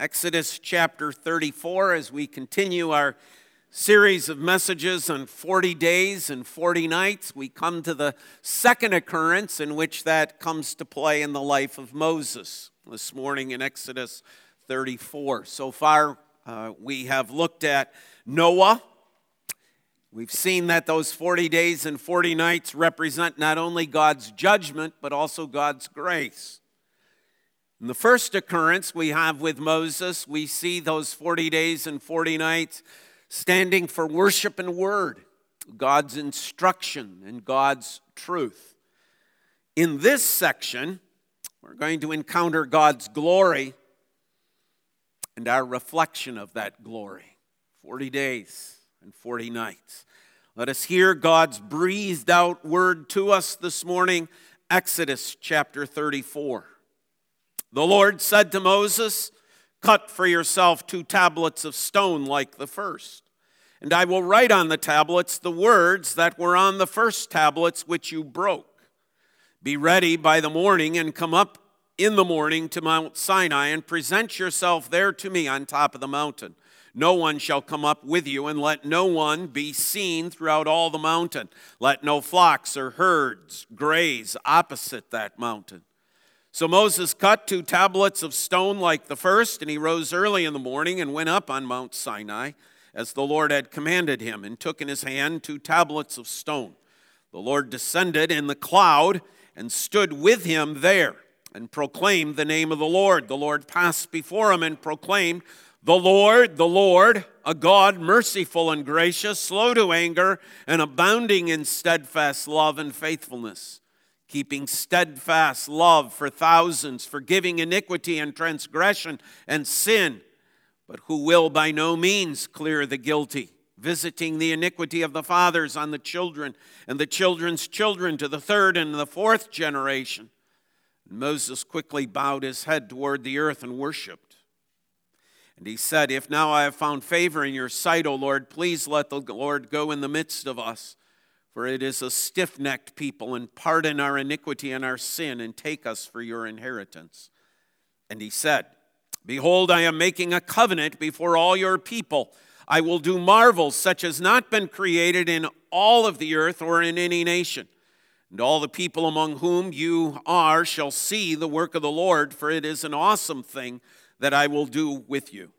Exodus chapter 34 as we continue our series of messages on 40 days and 40 nights. We come to the second occurrence in which that comes to play in the life of Moses this morning in Exodus 34. So far, uh, we have looked at Noah. We've seen that those 40 days and 40 nights represent not only God's judgment, but also God's grace. In the first occurrence we have with Moses, we see those 40 days and 40 nights standing for worship and word, God's instruction and God's truth. In this section, we're going to encounter God's glory and our reflection of that glory 40 days and 40 nights. Let us hear God's breathed out word to us this morning, Exodus chapter 34. The Lord said to Moses, Cut for yourself two tablets of stone like the first. And I will write on the tablets the words that were on the first tablets which you broke. Be ready by the morning and come up in the morning to Mount Sinai and present yourself there to me on top of the mountain. No one shall come up with you, and let no one be seen throughout all the mountain. Let no flocks or herds graze opposite that mountain. So Moses cut two tablets of stone like the first, and he rose early in the morning and went up on Mount Sinai, as the Lord had commanded him, and took in his hand two tablets of stone. The Lord descended in the cloud and stood with him there, and proclaimed the name of the Lord. The Lord passed before him and proclaimed, The Lord, the Lord, a God merciful and gracious, slow to anger, and abounding in steadfast love and faithfulness keeping steadfast love for thousands, forgiving iniquity and transgression and sin, but who will by no means clear the guilty, visiting the iniquity of the fathers on the children and the children's children to the third and the fourth generation. And Moses quickly bowed his head toward the earth and worshiped. And he said, If now I have found favor in your sight, O Lord, please let the Lord go in the midst of us for it is a stiff necked people, and pardon our iniquity and our sin, and take us for your inheritance. And he said, Behold, I am making a covenant before all your people. I will do marvels such as not been created in all of the earth or in any nation. And all the people among whom you are shall see the work of the Lord, for it is an awesome thing that I will do with you.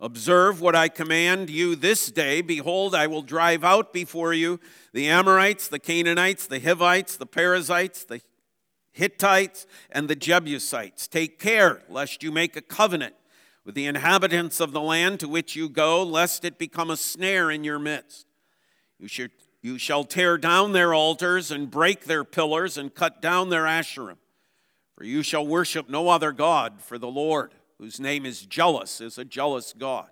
Observe what I command you this day. Behold, I will drive out before you the Amorites, the Canaanites, the Hivites, the Perizzites, the Hittites, and the Jebusites. Take care lest you make a covenant with the inhabitants of the land to which you go, lest it become a snare in your midst. You, should, you shall tear down their altars and break their pillars and cut down their asherim. For you shall worship no other God, for the Lord whose name is jealous, is a jealous God.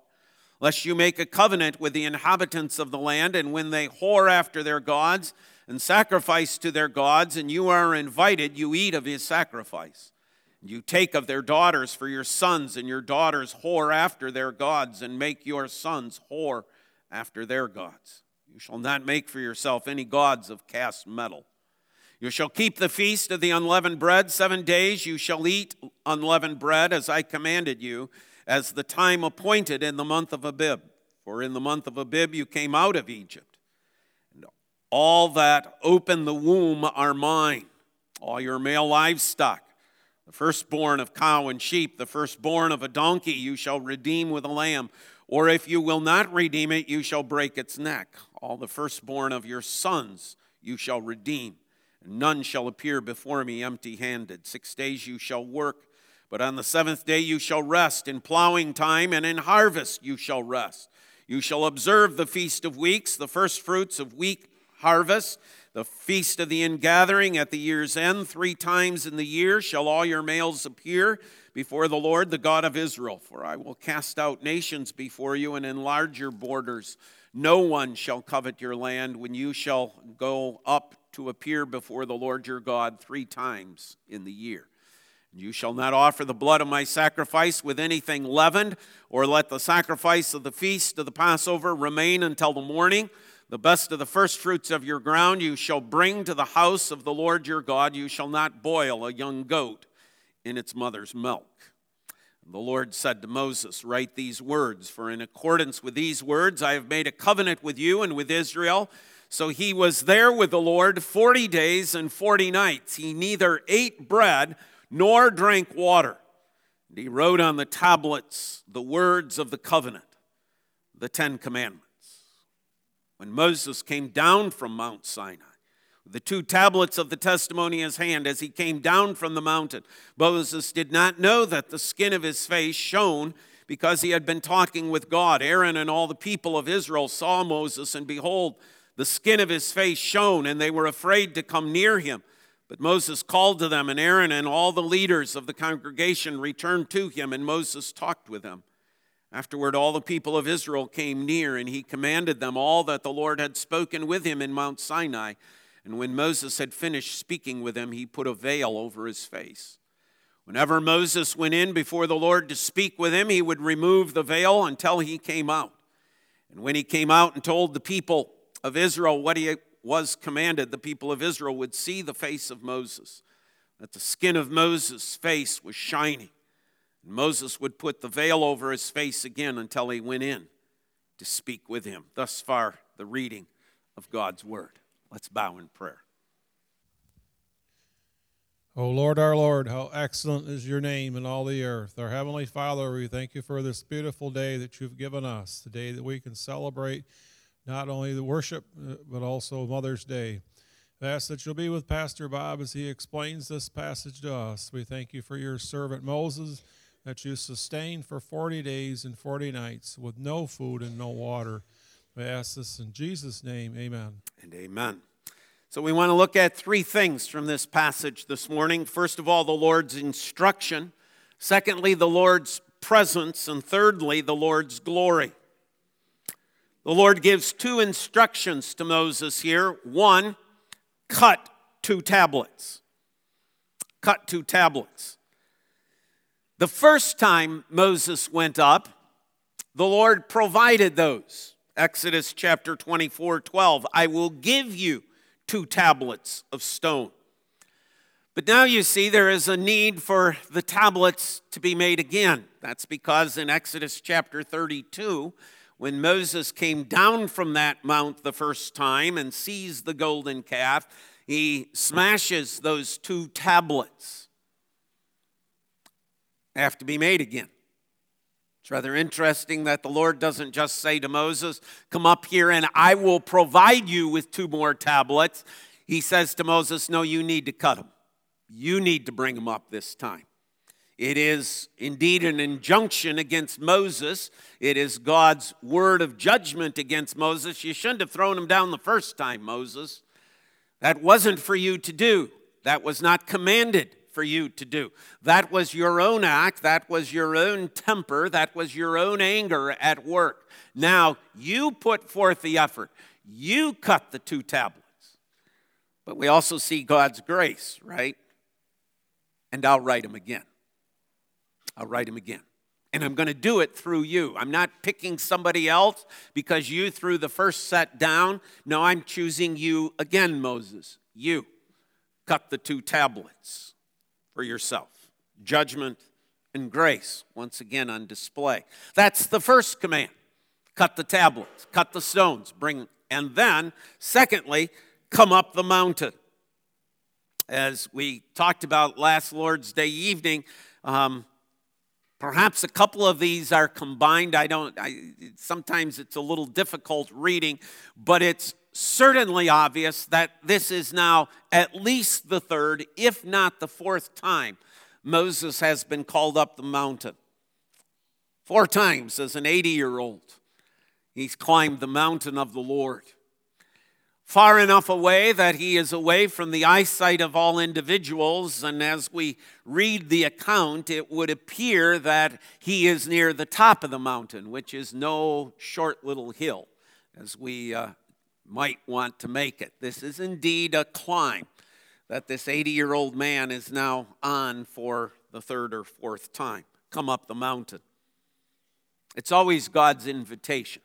Lest you make a covenant with the inhabitants of the land, and when they whore after their gods and sacrifice to their gods, and you are invited, you eat of his sacrifice. You take of their daughters for your sons, and your daughters whore after their gods, and make your sons whore after their gods. You shall not make for yourself any gods of cast metal. You shall keep the feast of the unleavened bread. Seven days you shall eat unleavened bread as I commanded you, as the time appointed in the month of Abib. For in the month of Abib you came out of Egypt. And all that open the womb are mine, all your male livestock. The firstborn of cow and sheep, the firstborn of a donkey, you shall redeem with a lamb. Or if you will not redeem it, you shall break its neck. All the firstborn of your sons you shall redeem. None shall appear before me empty handed. Six days you shall work, but on the seventh day you shall rest. In plowing time and in harvest you shall rest. You shall observe the feast of weeks, the first fruits of wheat harvest, the feast of the ingathering at the year's end. Three times in the year shall all your males appear before the Lord, the God of Israel. For I will cast out nations before you and enlarge your borders. No one shall covet your land when you shall go up to appear before the Lord your God three times in the year. You shall not offer the blood of my sacrifice with anything leavened, or let the sacrifice of the feast of the Passover remain until the morning. The best of the firstfruits of your ground you shall bring to the house of the Lord your God. You shall not boil a young goat in its mother's milk. The Lord said to Moses, Write these words, for in accordance with these words I have made a covenant with you and with Israel. So he was there with the Lord 40 days and 40 nights. He neither ate bread nor drank water. And he wrote on the tablets the words of the covenant, the Ten Commandments. When Moses came down from Mount Sinai, the two tablets of the testimony in his hand as he came down from the mountain. Moses did not know that the skin of his face shone because he had been talking with God. Aaron and all the people of Israel saw Moses, and behold, the skin of his face shone, and they were afraid to come near him. But Moses called to them, and Aaron and all the leaders of the congregation returned to him, and Moses talked with them. Afterward, all the people of Israel came near, and he commanded them all that the Lord had spoken with him in Mount Sinai. And when Moses had finished speaking with him, he put a veil over his face. Whenever Moses went in before the Lord to speak with him, he would remove the veil until he came out. And when he came out and told the people of Israel what he was commanded, the people of Israel would see the face of Moses, that the skin of Moses' face was shining. And Moses would put the veil over his face again until he went in to speak with him. Thus far, the reading of God's word. Let's bow in prayer. O Lord, our Lord, how excellent is your name in all the earth. Our Heavenly Father, we thank you for this beautiful day that you've given us, the day that we can celebrate not only the worship, uh, but also Mother's Day. I ask that you'll be with Pastor Bob as he explains this passage to us. We thank you for your servant Moses that you sustained for 40 days and 40 nights with no food and no water. We ask this in Jesus' name. Amen. And amen. So, we want to look at three things from this passage this morning. First of all, the Lord's instruction. Secondly, the Lord's presence. And thirdly, the Lord's glory. The Lord gives two instructions to Moses here. One, cut two tablets. Cut two tablets. The first time Moses went up, the Lord provided those. Exodus chapter 24 12. I will give you two tablets of stone. But now you see there is a need for the tablets to be made again. That's because in Exodus chapter 32, when Moses came down from that mount the first time and sees the golden calf, he smashes those two tablets. Have to be made again. It's rather interesting that the Lord doesn't just say to Moses, Come up here and I will provide you with two more tablets. He says to Moses, No, you need to cut them. You need to bring them up this time. It is indeed an injunction against Moses. It is God's word of judgment against Moses. You shouldn't have thrown him down the first time, Moses. That wasn't for you to do, that was not commanded for you to do. That was your own act, that was your own temper, that was your own anger at work. Now you put forth the effort, you cut the two tablets. But we also see God's grace, right? And I'll write them again. I'll write them again. And I'm going to do it through you. I'm not picking somebody else because you threw the first set down. No, I'm choosing you again, Moses. You cut the two tablets for yourself. Judgment and grace, once again on display. That's the first command cut the tablets, cut the stones, bring, and then, secondly, come up the mountain. As we talked about last Lord's Day evening, um, perhaps a couple of these are combined. I don't, I, sometimes it's a little difficult reading, but it's certainly obvious that this is now at least the third, if not the fourth time, Moses has been called up the mountain. Four times as an 80 year old, he's climbed the mountain of the Lord. Far enough away that he is away from the eyesight of all individuals, and as we read the account, it would appear that he is near the top of the mountain, which is no short little hill, as we uh, might want to make it. This is indeed a climb that this 80 year old man is now on for the third or fourth time. Come up the mountain. It's always God's invitation.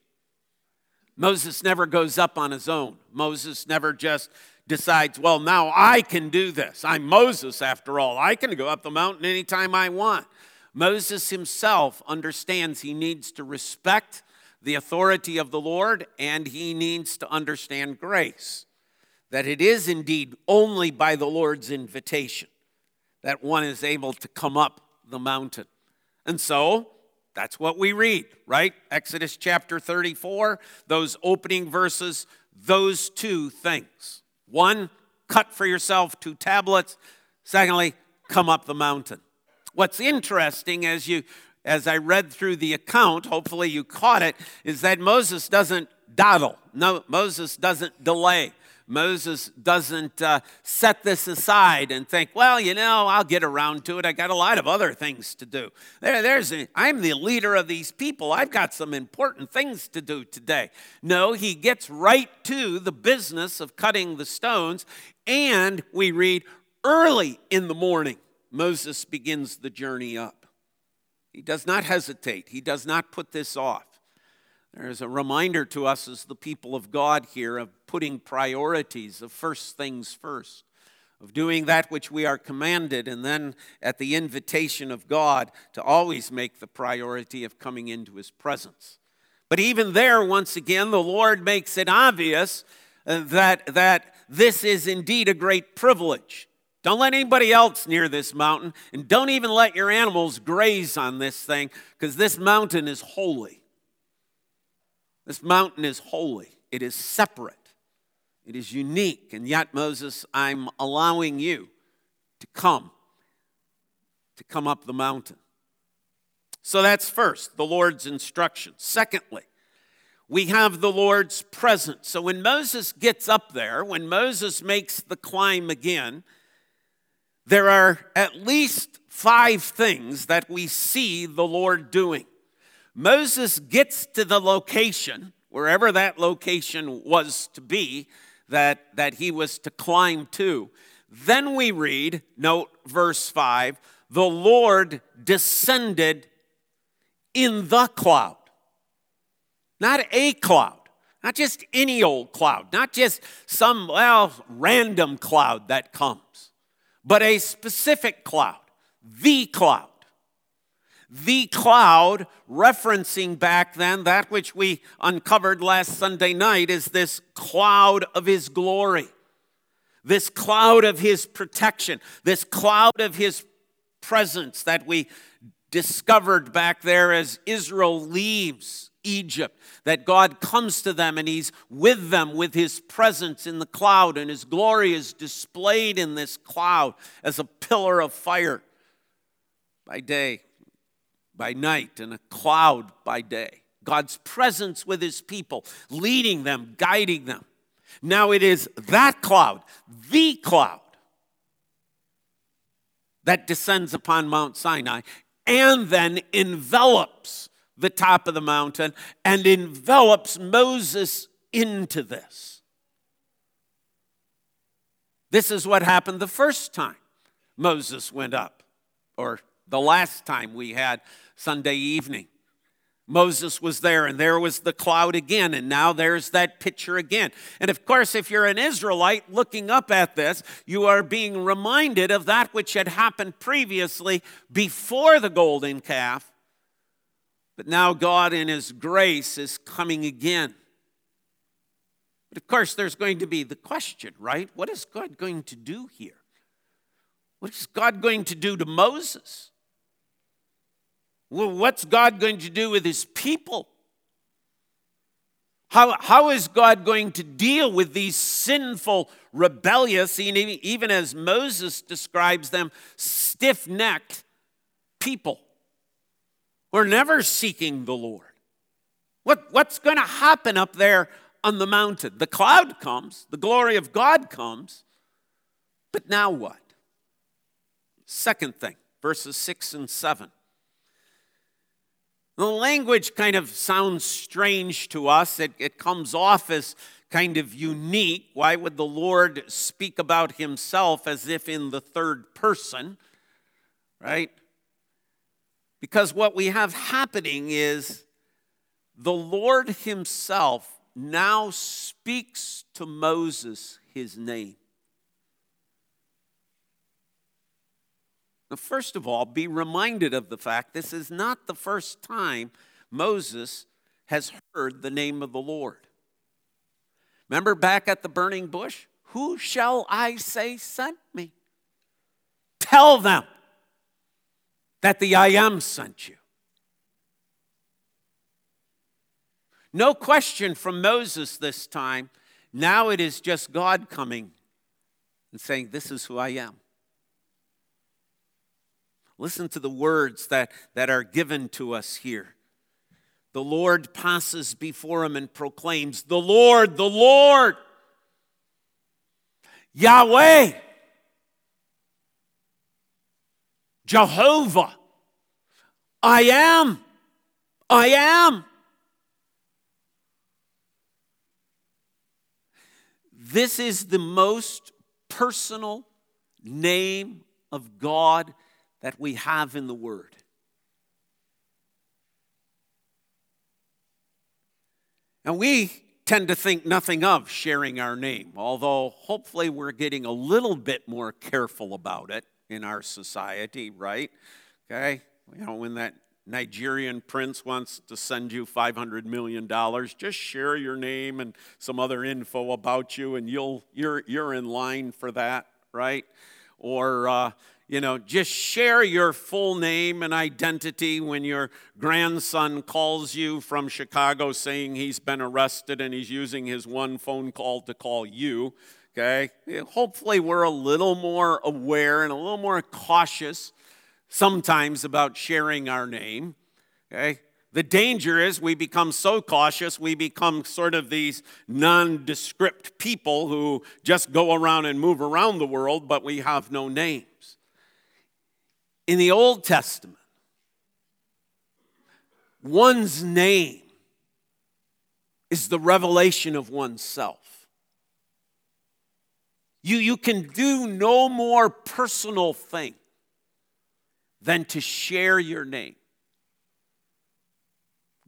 Moses never goes up on his own. Moses never just decides, well, now I can do this. I'm Moses after all. I can go up the mountain anytime I want. Moses himself understands he needs to respect the authority of the Lord and he needs to understand grace. That it is indeed only by the Lord's invitation that one is able to come up the mountain. And so, that's what we read, right? Exodus chapter 34, those opening verses, those two things. One, cut for yourself two tablets. Secondly, come up the mountain. What's interesting as you as I read through the account, hopefully you caught it, is that Moses doesn't dawdle. No, Moses doesn't delay. Moses doesn't uh, set this aside and think, well, you know, I'll get around to it. I got a lot of other things to do. There, there's a, I'm the leader of these people. I've got some important things to do today. No, he gets right to the business of cutting the stones, and we read early in the morning, Moses begins the journey up. He does not hesitate, he does not put this off. There's a reminder to us as the people of God here of putting priorities, of first things first, of doing that which we are commanded, and then at the invitation of God to always make the priority of coming into His presence. But even there, once again, the Lord makes it obvious uh, that, that this is indeed a great privilege. Don't let anybody else near this mountain, and don't even let your animals graze on this thing, because this mountain is holy. This mountain is holy, it is separate, it is unique. And yet, Moses, I'm allowing you to come, to come up the mountain. So that's first, the Lord's instruction. Secondly, we have the Lord's presence. So when Moses gets up there, when Moses makes the climb again, there are at least five things that we see the Lord doing. Moses gets to the location, wherever that location was to be, that, that he was to climb to. Then we read, note verse 5 the Lord descended in the cloud. Not a cloud, not just any old cloud, not just some, well, random cloud that comes, but a specific cloud, the cloud the cloud, referencing back then that which we uncovered last Sunday night, is this cloud of his glory, this cloud of his protection, this cloud of his presence that we discovered back there as Israel leaves Egypt, that God comes to them and He's with them with His presence in the cloud, and His glory is displayed in this cloud as a pillar of fire by day by night and a cloud by day. God's presence with his people, leading them, guiding them. Now it is that cloud, the cloud, that descends upon Mount Sinai and then envelops the top of the mountain and envelops Moses into this. This is what happened the first time Moses went up, or the last time we had Sunday evening. Moses was there, and there was the cloud again, and now there's that picture again. And of course, if you're an Israelite looking up at this, you are being reminded of that which had happened previously before the golden calf. But now God, in His grace, is coming again. But of course, there's going to be the question, right? What is God going to do here? What is God going to do to Moses? Well, what's God going to do with his people? How, how is God going to deal with these sinful, rebellious, even as Moses describes them, stiff necked people who are never seeking the Lord? What, what's going to happen up there on the mountain? The cloud comes, the glory of God comes, but now what? Second thing, verses 6 and 7. The language kind of sounds strange to us. It, it comes off as kind of unique. Why would the Lord speak about himself as if in the third person? Right? Because what we have happening is the Lord himself now speaks to Moses his name. Now, first of all, be reminded of the fact this is not the first time Moses has heard the name of the Lord. Remember back at the burning bush? Who shall I say sent me? Tell them that the I am sent you. No question from Moses this time. Now it is just God coming and saying, This is who I am. Listen to the words that, that are given to us here. The Lord passes before him and proclaims, The Lord, the Lord, Yahweh, Jehovah, I am, I am. This is the most personal name of God that we have in the Word. And we tend to think nothing of sharing our name, although hopefully we're getting a little bit more careful about it in our society, right? Okay? You know, when that Nigerian prince wants to send you $500 million, just share your name and some other info about you, and you'll, you're, you're in line for that, right? Or, uh, you know, just share your full name and identity when your grandson calls you from Chicago saying he's been arrested and he's using his one phone call to call you. Okay? Hopefully, we're a little more aware and a little more cautious sometimes about sharing our name. Okay? The danger is we become so cautious, we become sort of these nondescript people who just go around and move around the world, but we have no names. In the Old Testament, one's name is the revelation of oneself. You, you can do no more personal thing than to share your name.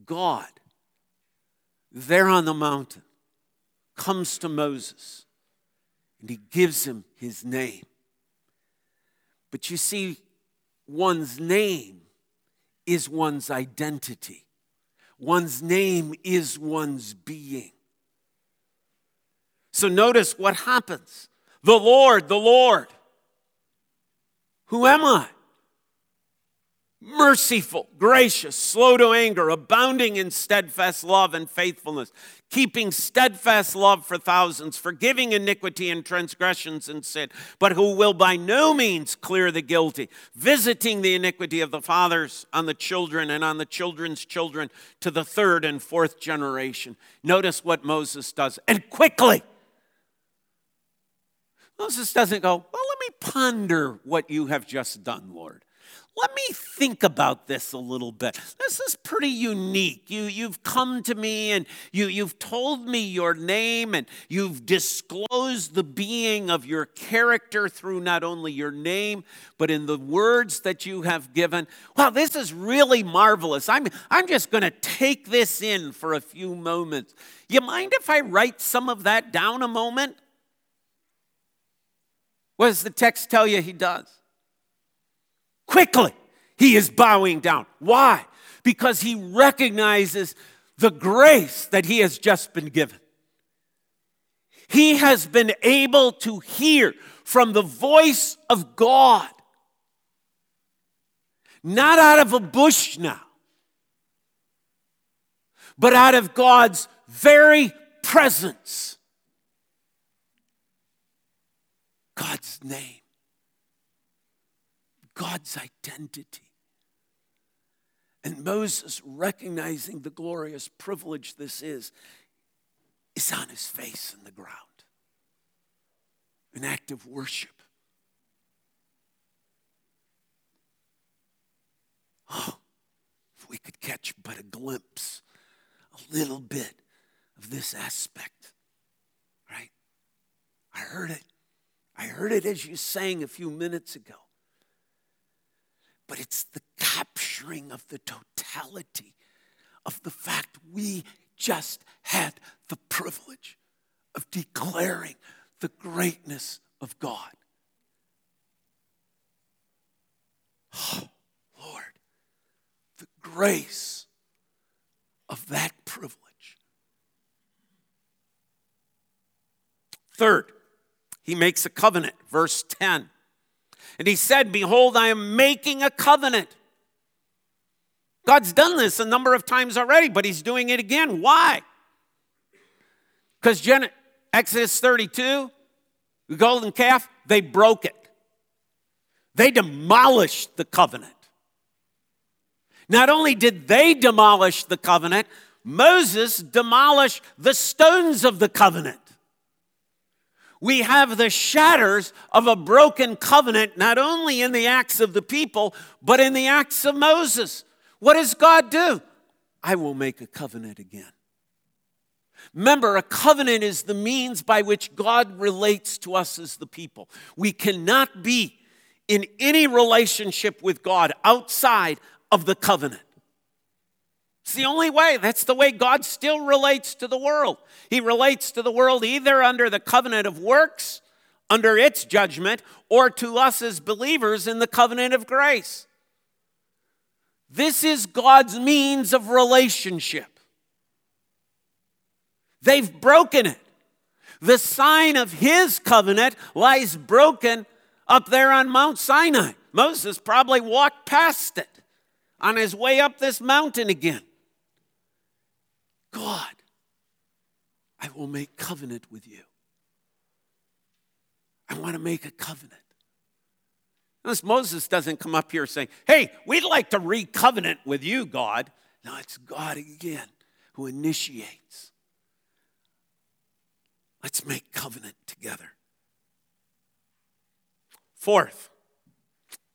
God, there on the mountain, comes to Moses and he gives him his name. But you see, one's name is one's identity, one's name is one's being. So notice what happens. The Lord, the Lord. Who am I? merciful, gracious, slow to anger, abounding in steadfast love and faithfulness, keeping steadfast love for thousands, forgiving iniquity and transgressions and sin, but who will by no means clear the guilty, visiting the iniquity of the fathers on the children and on the children's children to the third and fourth generation. Notice what Moses does, and quickly. Moses doesn't go, Well, let me ponder what you have just done, Lord let me think about this a little bit. This is pretty unique. You, you've come to me and you, you've told me your name and you've disclosed the being of your character through not only your name, but in the words that you have given. Wow, this is really marvelous. I'm, I'm just going to take this in for a few moments. You mind if I write some of that down a moment? What does the text tell you he does? Quickly, he is bowing down. Why? Because he recognizes the grace that he has just been given. He has been able to hear from the voice of God, not out of a bush now, but out of God's very presence. God's name. God's identity. And Moses, recognizing the glorious privilege this is, is on his face in the ground. An act of worship. Oh, if we could catch but a glimpse, a little bit of this aspect, right? I heard it. I heard it as you sang a few minutes ago but it's the capturing of the totality of the fact we just had the privilege of declaring the greatness of God. Oh, Lord, the grace of that privilege. Third, he makes a covenant, verse 10. And he said, Behold, I am making a covenant. God's done this a number of times already, but he's doing it again. Why? Because Gen- Exodus 32, the golden calf, they broke it. They demolished the covenant. Not only did they demolish the covenant, Moses demolished the stones of the covenant. We have the shatters of a broken covenant, not only in the acts of the people, but in the acts of Moses. What does God do? I will make a covenant again. Remember, a covenant is the means by which God relates to us as the people. We cannot be in any relationship with God outside of the covenant. It's the only way. That's the way God still relates to the world. He relates to the world either under the covenant of works, under its judgment, or to us as believers in the covenant of grace. This is God's means of relationship. They've broken it. The sign of his covenant lies broken up there on Mount Sinai. Moses probably walked past it on his way up this mountain again. God, I will make covenant with you. I want to make a covenant. Notice Moses doesn't come up here saying, Hey, we'd like to re-covenant with you, God. No, it's God again who initiates. Let's make covenant together. Fourth,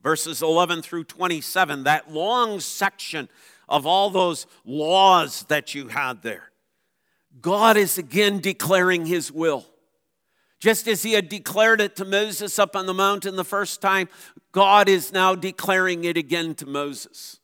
verses 11 through 27, that long section of all those laws that you had there. God is again declaring his will. Just as he had declared it to Moses up on the mountain the first time, God is now declaring it again to Moses.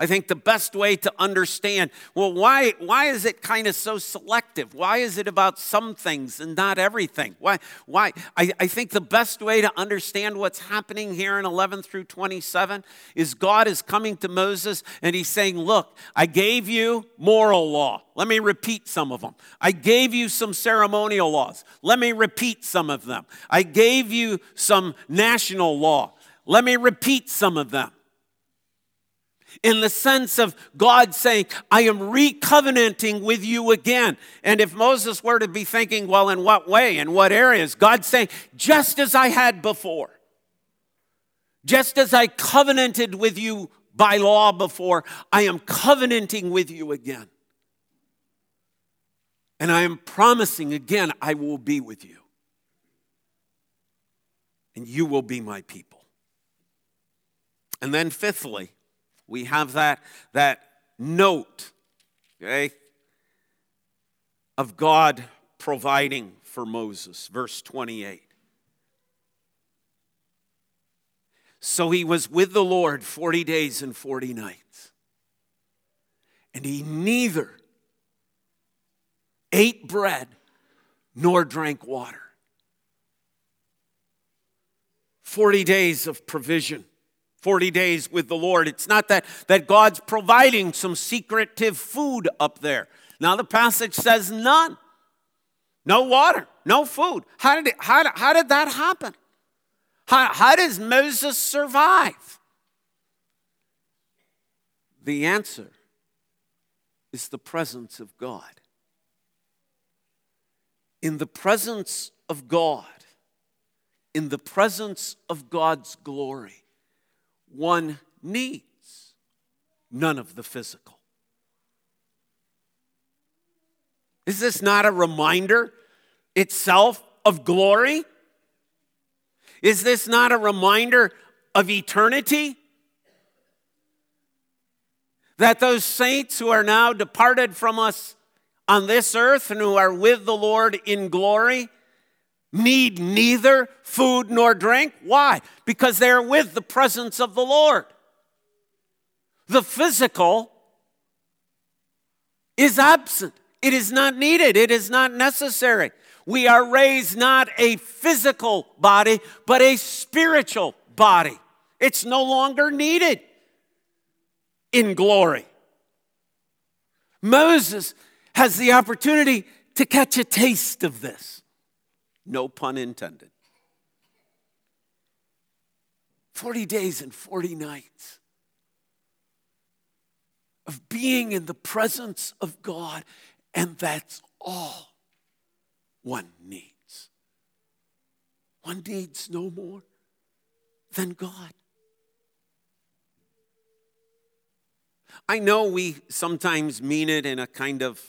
I think the best way to understand, well, why, why is it kind of so selective? Why is it about some things and not everything? Why, why? I, I think the best way to understand what's happening here in 11 through 27 is God is coming to Moses and he's saying, Look, I gave you moral law. Let me repeat some of them. I gave you some ceremonial laws. Let me repeat some of them. I gave you some national law. Let me repeat some of them in the sense of God saying, I am recovenanting with you again. And if Moses were to be thinking, well, in what way, in what areas? God's saying, just as I had before, just as I covenanted with you by law before, I am covenanting with you again. And I am promising again, I will be with you. And you will be my people. And then, fifthly, we have that, that note, okay, of God providing for Moses, verse 28. So he was with the Lord 40 days and 40 nights. And he neither ate bread nor drank water. 40 days of provision. 40 days with the Lord. It's not that, that God's providing some secretive food up there. Now, the passage says none. No water, no food. How did, it, how, how did that happen? How, how does Moses survive? The answer is the presence of God. In the presence of God, in the presence of God's glory, one needs none of the physical. Is this not a reminder itself of glory? Is this not a reminder of eternity? That those saints who are now departed from us on this earth and who are with the Lord in glory need neither food nor drink. Why? Because they are with the presence of the Lord. The physical is absent, it is not needed, it is not necessary. We are raised not a physical body, but a spiritual body It's no longer needed in glory. Moses has the opportunity to catch a taste of this. No pun intended. 40 days and 40 nights of being in the presence of God, and that's all one needs. One needs no more than God. I know we sometimes mean it in a kind of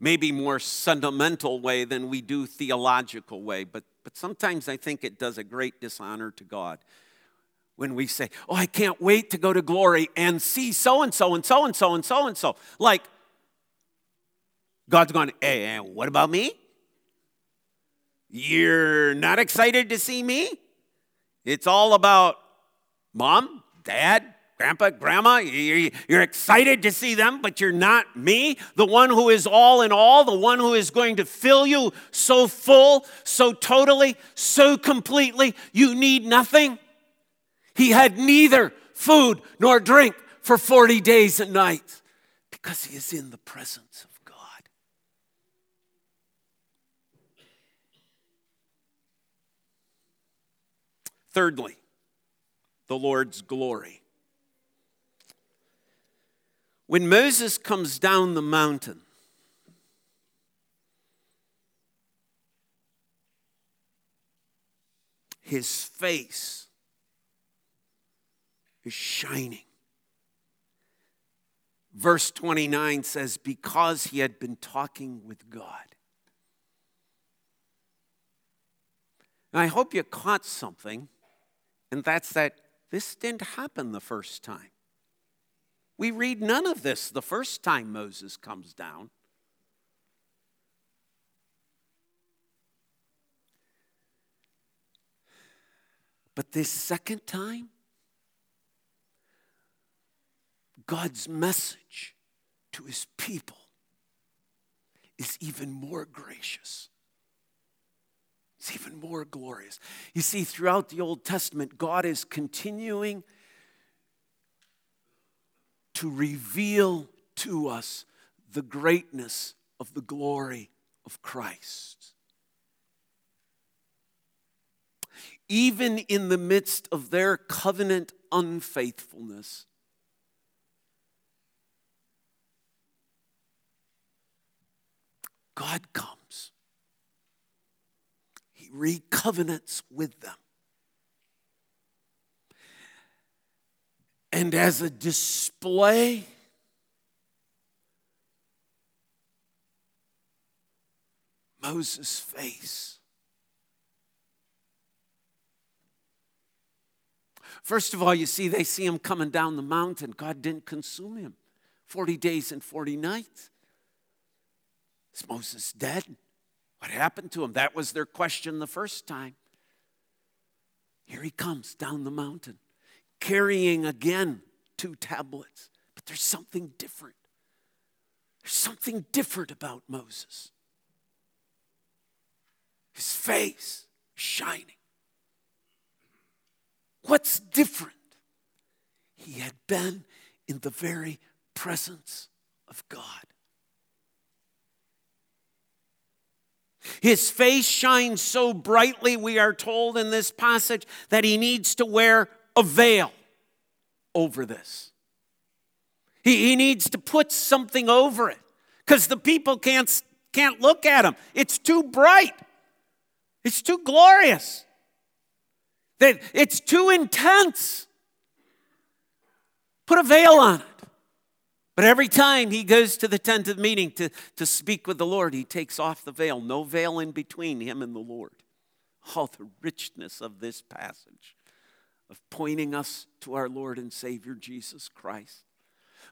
maybe more sentimental way than we do theological way, but, but sometimes I think it does a great dishonor to God when we say, Oh, I can't wait to go to glory and see so and so and so and so and so and so. Like, God's going, Hey, hey what about me? You're not excited to see me? It's all about mom, dad, grandpa, grandma. You're excited to see them, but you're not me, the one who is all in all, the one who is going to fill you so full, so totally, so completely, you need nothing. He had neither food nor drink for 40 days and nights because he is in the presence of God. Thirdly, the Lord's glory. When Moses comes down the mountain, his face is shining. Verse 29 says, Because he had been talking with God. And I hope you caught something, and that's that this didn't happen the first time. We read none of this the first time Moses comes down. But this second time, God's message to his people is even more gracious. It's even more glorious. You see, throughout the Old Testament, God is continuing to reveal to us the greatness of the glory of Christ. Even in the midst of their covenant unfaithfulness, God comes. He recovenants with them. And as a display, Moses' face. First of all, you see, they see him coming down the mountain. God didn't consume him 40 days and 40 nights. Is Moses dead? What happened to him? That was their question the first time. Here he comes down the mountain, carrying again two tablets. But there's something different. There's something different about Moses. His face shining. What's different? He had been in the very presence of God. His face shines so brightly, we are told in this passage, that he needs to wear a veil over this. He, he needs to put something over it because the people can't, can't look at him. It's too bright, it's too glorious, that it's too intense. Put a veil on it. But every time he goes to the tent of meeting to, to speak with the Lord, he takes off the veil. No veil in between him and the Lord. Oh, the richness of this passage of pointing us to our Lord and Savior Jesus Christ.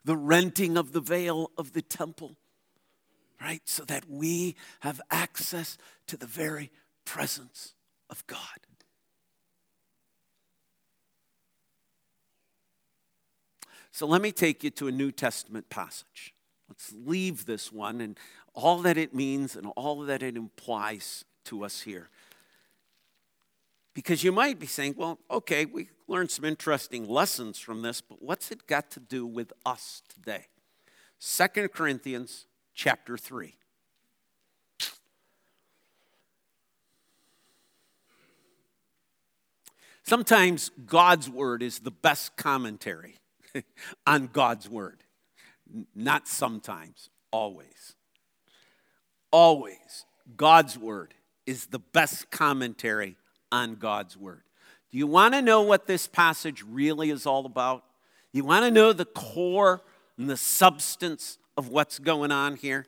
The renting of the veil of the temple, right? So that we have access to the very presence of God. So let me take you to a New Testament passage. Let's leave this one and all that it means and all that it implies to us here. Because you might be saying, well, okay, we, learned some interesting lessons from this, but what's it got to do with us today? 2 Corinthians chapter 3. Sometimes God's word is the best commentary on God's word. Not sometimes, always. Always, God's word is the best commentary on God's word. Do you want to know what this passage really is all about? You want to know the core and the substance of what's going on here?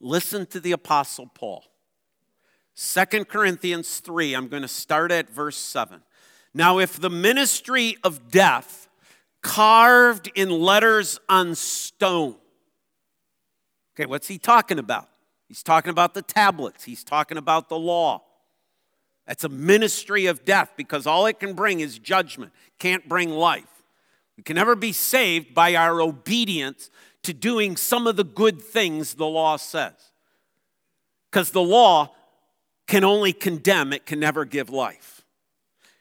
Listen to the Apostle Paul. 2 Corinthians 3, I'm going to start at verse 7. Now, if the ministry of death, carved in letters on stone, okay, what's he talking about? He's talking about the tablets, he's talking about the law. That's a ministry of death because all it can bring is judgment, can't bring life. We can never be saved by our obedience to doing some of the good things the law says. Because the law can only condemn, it can never give life.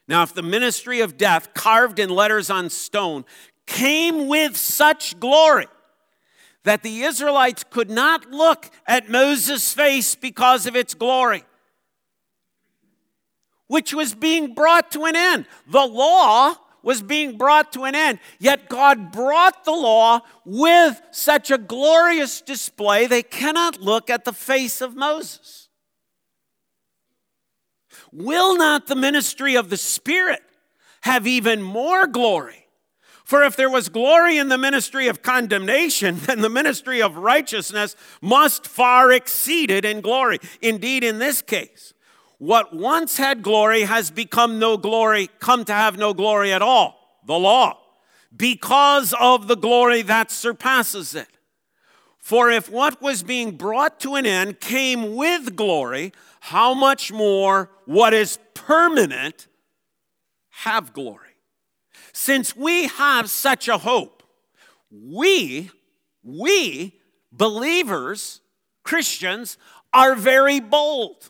Now, if the ministry of death, carved in letters on stone, came with such glory that the Israelites could not look at Moses' face because of its glory, which was being brought to an end. The law was being brought to an end, yet God brought the law with such a glorious display they cannot look at the face of Moses. Will not the ministry of the Spirit have even more glory? For if there was glory in the ministry of condemnation, then the ministry of righteousness must far exceed it in glory. Indeed, in this case, what once had glory has become no glory, come to have no glory at all, the law, because of the glory that surpasses it. For if what was being brought to an end came with glory, how much more what is permanent have glory? Since we have such a hope, we, we, believers, Christians, are very bold.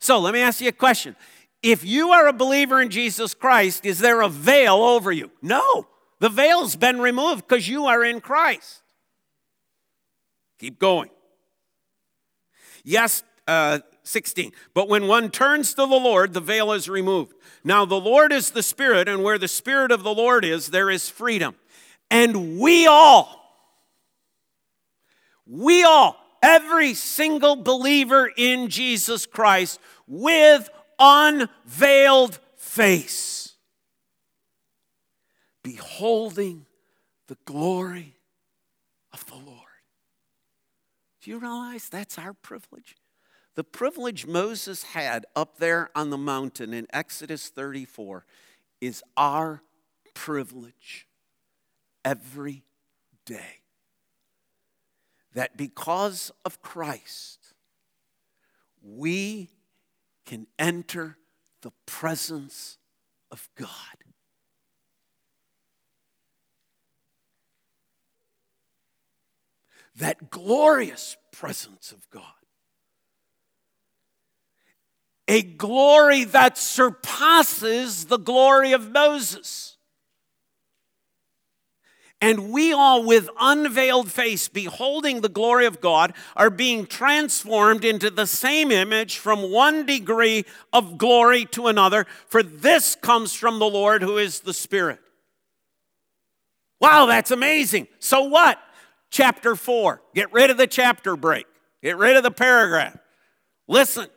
So let me ask you a question. If you are a believer in Jesus Christ, is there a veil over you? No. The veil's been removed because you are in Christ. Keep going. Yes, uh, 16. But when one turns to the Lord, the veil is removed. Now, the Lord is the Spirit, and where the Spirit of the Lord is, there is freedom. And we all, we all, every single believer in Jesus Christ with unveiled face, beholding the glory of the Lord. Do you realize that's our privilege? The privilege Moses had up there on the mountain in Exodus 34 is our privilege every day that because of Christ, we can enter the presence of God. That glorious presence of God. A glory that surpasses the glory of Moses. And we all, with unveiled face, beholding the glory of God, are being transformed into the same image from one degree of glory to another, for this comes from the Lord who is the Spirit. Wow, that's amazing. So what? Chapter 4. Get rid of the chapter break, get rid of the paragraph. Listen.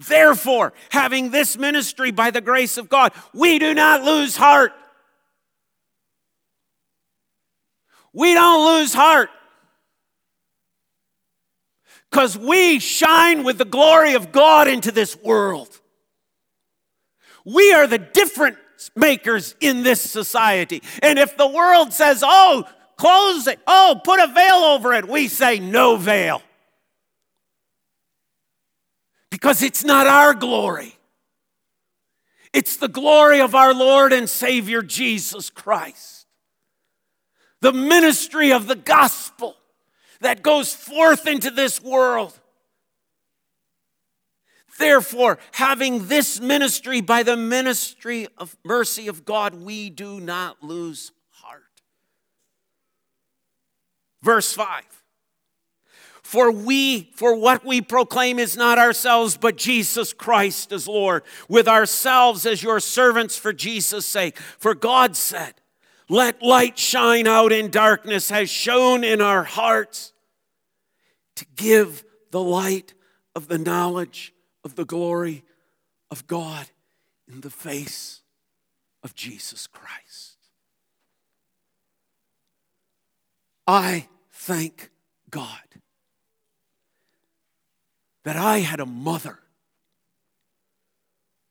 Therefore, having this ministry by the grace of God, we do not lose heart. We don't lose heart because we shine with the glory of God into this world. We are the different makers in this society. And if the world says, oh, close it, oh, put a veil over it, we say, no veil. Because it's not our glory, it's the glory of our Lord and Savior Jesus Christ. The ministry of the gospel that goes forth into this world. Therefore, having this ministry by the ministry of mercy of God, we do not lose heart. Verse 5 For we, for what we proclaim is not ourselves, but Jesus Christ as Lord, with ourselves as your servants for Jesus' sake. For God said, Let light shine out in darkness, has shone in our hearts to give the light of the knowledge of the glory of God in the face of Jesus Christ. I thank God that I had a mother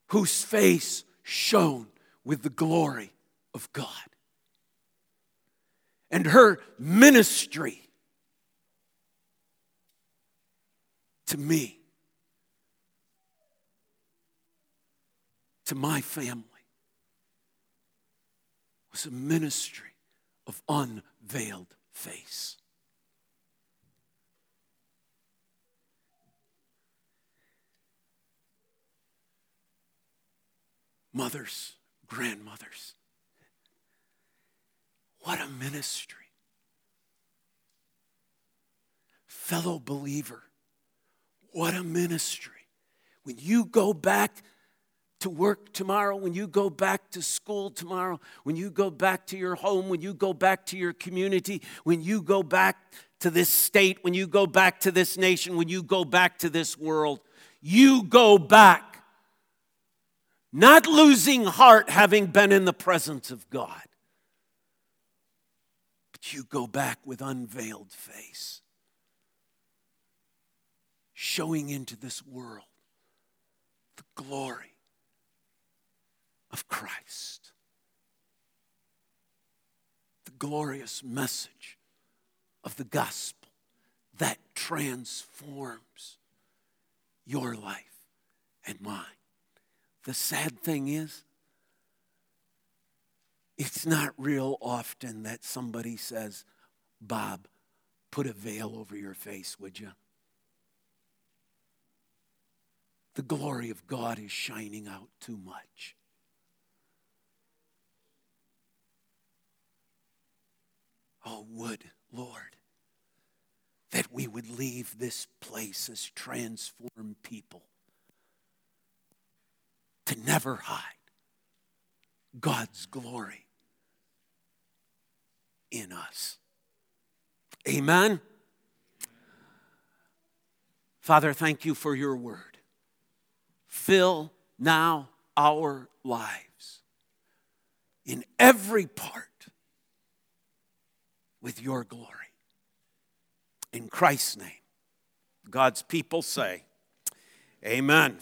whose face shone with the glory of God. And her ministry to me to my family was a ministry of unveiled face. Mothers, grandmothers, what a ministry. Fellow believer, what a ministry. When you go back to work tomorrow, when you go back to school tomorrow, when you go back to your home, when you go back to your community, when you go back to this state, when you go back to this nation, when you go back to this world, you go back not losing heart having been in the presence of God, you go back with unveiled face, showing into this world the glory of Christ. The glorious message of the gospel that transforms your life and mine. The sad thing is, it's not real often that somebody says, Bob, put a veil over your face, would you? The glory of God is shining out too much. Oh, would, Lord, that we would leave this place as transformed people to never hide God's glory in us. Amen. Father, thank you for your word. Fill now our lives in every part with your glory. In Christ's name, God's people say, Amen.